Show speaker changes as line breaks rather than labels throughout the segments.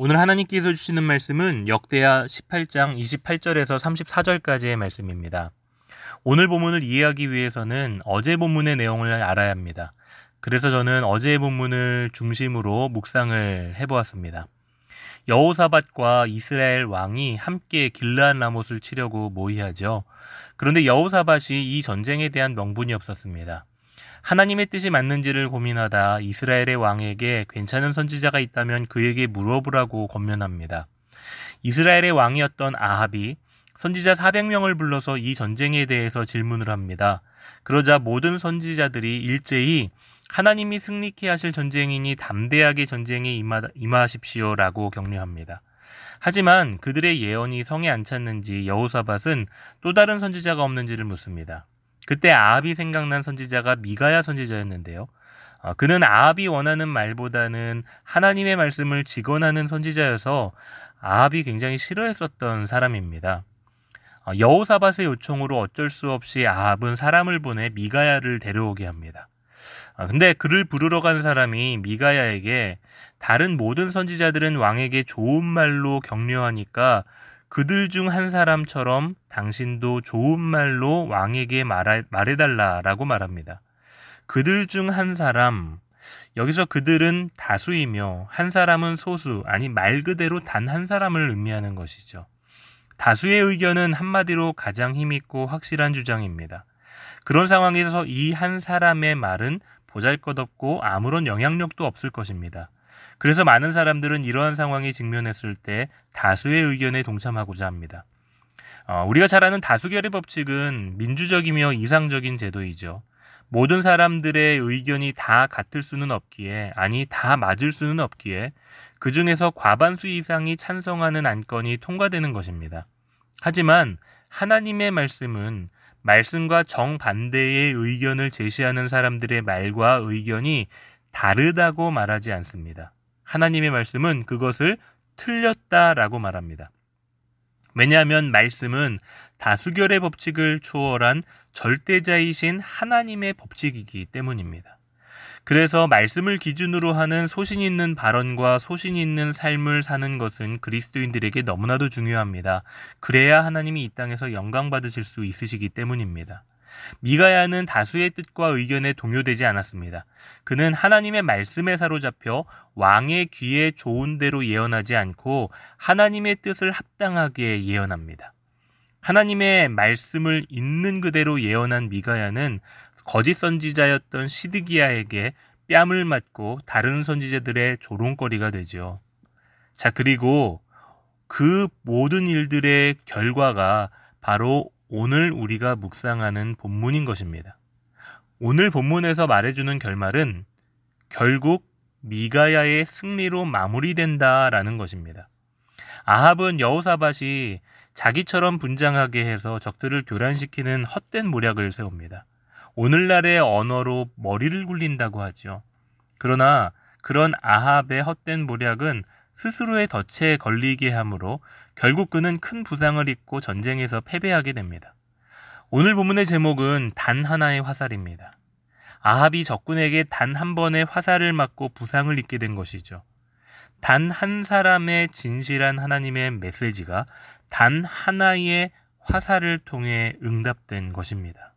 오늘 하나님께서 주시는 말씀은 역대하 18장 28절에서 34절까지의 말씀입니다. 오늘 본문을 이해하기 위해서는 어제 본문의 내용을 알아야 합니다. 그래서 저는 어제의 본문을 중심으로 묵상을 해보았습니다. 여호사밧과 이스라엘 왕이 함께 길르한 라못을 치려고 모의하죠. 그런데 여호사밧이 이 전쟁에 대한 명분이 없었습니다. 하나님의 뜻이 맞는지를 고민하다 이스라엘의 왕에게 괜찮은 선지자가 있다면 그에게 물어보라고 권면합니다. 이스라엘의 왕이었던 아합이 선지자 400명을 불러서 이 전쟁에 대해서 질문을 합니다. 그러자 모든 선지자들이 일제히 하나님이 승리케 하실 전쟁이니 담대하게 전쟁에 임하, 임하십시오 라고 격려합니다. 하지만 그들의 예언이 성에 안 찼는지 여호사밧은 또 다른 선지자가 없는지를 묻습니다. 그때 아합이 생각난 선지자가 미가야 선지자였는데요. 어, 그는 아합이 원하는 말보다는 하나님의 말씀을 직언하는 선지자여서 아합이 굉장히 싫어했었던 사람입니다. 어, 여호사밧의 요청으로 어쩔 수 없이 아합은 사람을 보내 미가야를 데려오게 합니다. 어, 근데 그를 부르러 간 사람이 미가야에게 다른 모든 선지자들은 왕에게 좋은 말로 격려하니까 그들 중 한 사람처럼 당신도 좋은 말로 왕에게 말하, 말해달라라고 말합니다. 그들 중 한 사람, 여기서 그들은 다수이며 한 사람은 소수, 아니 말 그대로 단 한 사람을 의미하는 것이죠. 다수의 의견은 한마디로 가장 힘있고 확실한 주장입니다. 그런 상황에서 이 한 사람의 말은 보잘 것 없고 아무런 영향력도 없을 것입니다. 그래서 많은 사람들은 이러한 상황에 직면했을 때 다수의 의견에 동참하고자 합니다. 어, 우리가 잘 아는 다수결의 법칙은 민주적이며 이상적인 제도이죠. 모든 사람들의 의견이 다 같을 수는 없기에, 아니, 다 맞을 수는 없기에, 그 중에서 과반수 이상이 찬성하는 안건이 통과되는 것입니다. 하지만 하나님의 말씀은 말씀과 정반대의 의견을 제시하는 사람들의 말과 의견이 다르다고 말하지 않습니다. 하나님의 말씀은 그것을 틀렸다라고 말합니다. 왜냐하면 말씀은 다수결의 법칙을 초월한 절대자이신 하나님의 법칙이기 때문입니다. 그래서 말씀을 기준으로 하는 소신 있는 발언과 소신 있는 삶을 사는 것은 그리스도인들에게 너무나도 중요합니다. 그래야 하나님이 이 땅에서 영광 받으실 수 있으시기 때문입니다. 미가야는 다수의 뜻과 의견에 동요되지 않았습니다. 그는 하나님의 말씀에 사로잡혀 왕의 귀에 좋은 대로 예언하지 않고 하나님의 뜻을 합당하게 예언합니다. 하나님의 말씀을 있는 그대로 예언한 미가야는 거짓 선지자였던 시드기야에게 뺨을 맞고 다른 선지자들의 조롱거리가 되죠. 자, 그리고 그 모든 일들의 결과가 바로 오늘 우리가 묵상하는 본문인 것입니다. 오늘 본문에서 말해주는 결말은 결국 미가야의 승리로 마무리된다라는 것입니다. 아합은 여호사밭이 자기처럼 분장하게 해서 적들을 교란시키는 헛된 모략을 세웁니다. 오늘날의 언어로 머리를 굴린다고 하죠. 그러나 그런 아합의 헛된 모략은 스스로의 덫에 걸리게 하므로 결국 그는 큰 부상을 입고 전쟁에서 패배하게 됩니다. 오늘 본문의 제목은 단 하나의 화살입니다. 아합이 적군에게 단 한 번의 화살을 맞고 부상을 입게 된 것이죠. 단 한 사람의 진실한 하나님의 메시지가 단 하나의 화살을 통해 응답된 것입니다.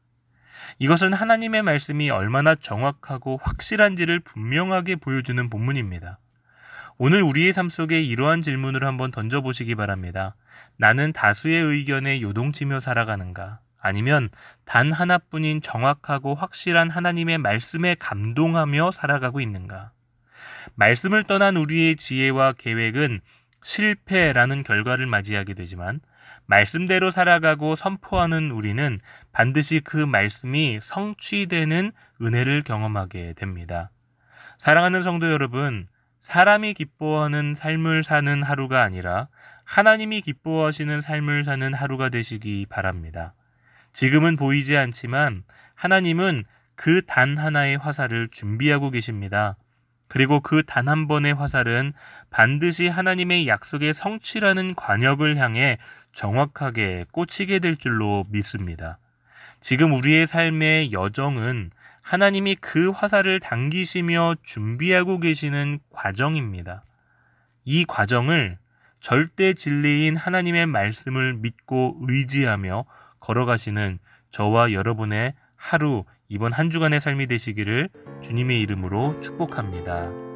이것은 하나님의 말씀이 얼마나 정확하고 확실한지를 분명하게 보여주는 본문입니다. 오늘 우리의 삶 속에 이러한 질문을 한번 던져보시기 바랍니다. 나는 다수의 의견에 요동치며 살아가는가? 아니면 단 하나뿐인 정확하고 확실한 하나님의 말씀에 감동하며 살아가고 있는가? 말씀을 떠난 우리의 지혜와 계획은 실패라는 결과를 맞이하게 되지만 말씀대로 살아가고 선포하는 우리는 반드시 그 말씀이 성취되는 은혜를 경험하게 됩니다. 사랑하는 성도 여러분, 사람이 기뻐하는 삶을 사는 하루가 아니라 하나님이 기뻐하시는 삶을 사는 하루가 되시기 바랍니다. 지금은 보이지 않지만 하나님은 그 단 하나의 화살을 준비하고 계십니다. 그리고 그 단 한 번의 화살은 반드시 하나님의 약속의 성취라는 관역을 향해 정확하게 꽂히게 될 줄로 믿습니다. 지금 우리의 삶의 여정은 하나님이 그 화살을 당기시며 준비하고 계시는 과정입니다. 이 과정을 절대 진리인 하나님의 말씀을 믿고 의지하며 걸어가시는 저와 여러분의 하루 이번 한 주간의 삶이 되시기를 주님의 이름으로 축복합니다.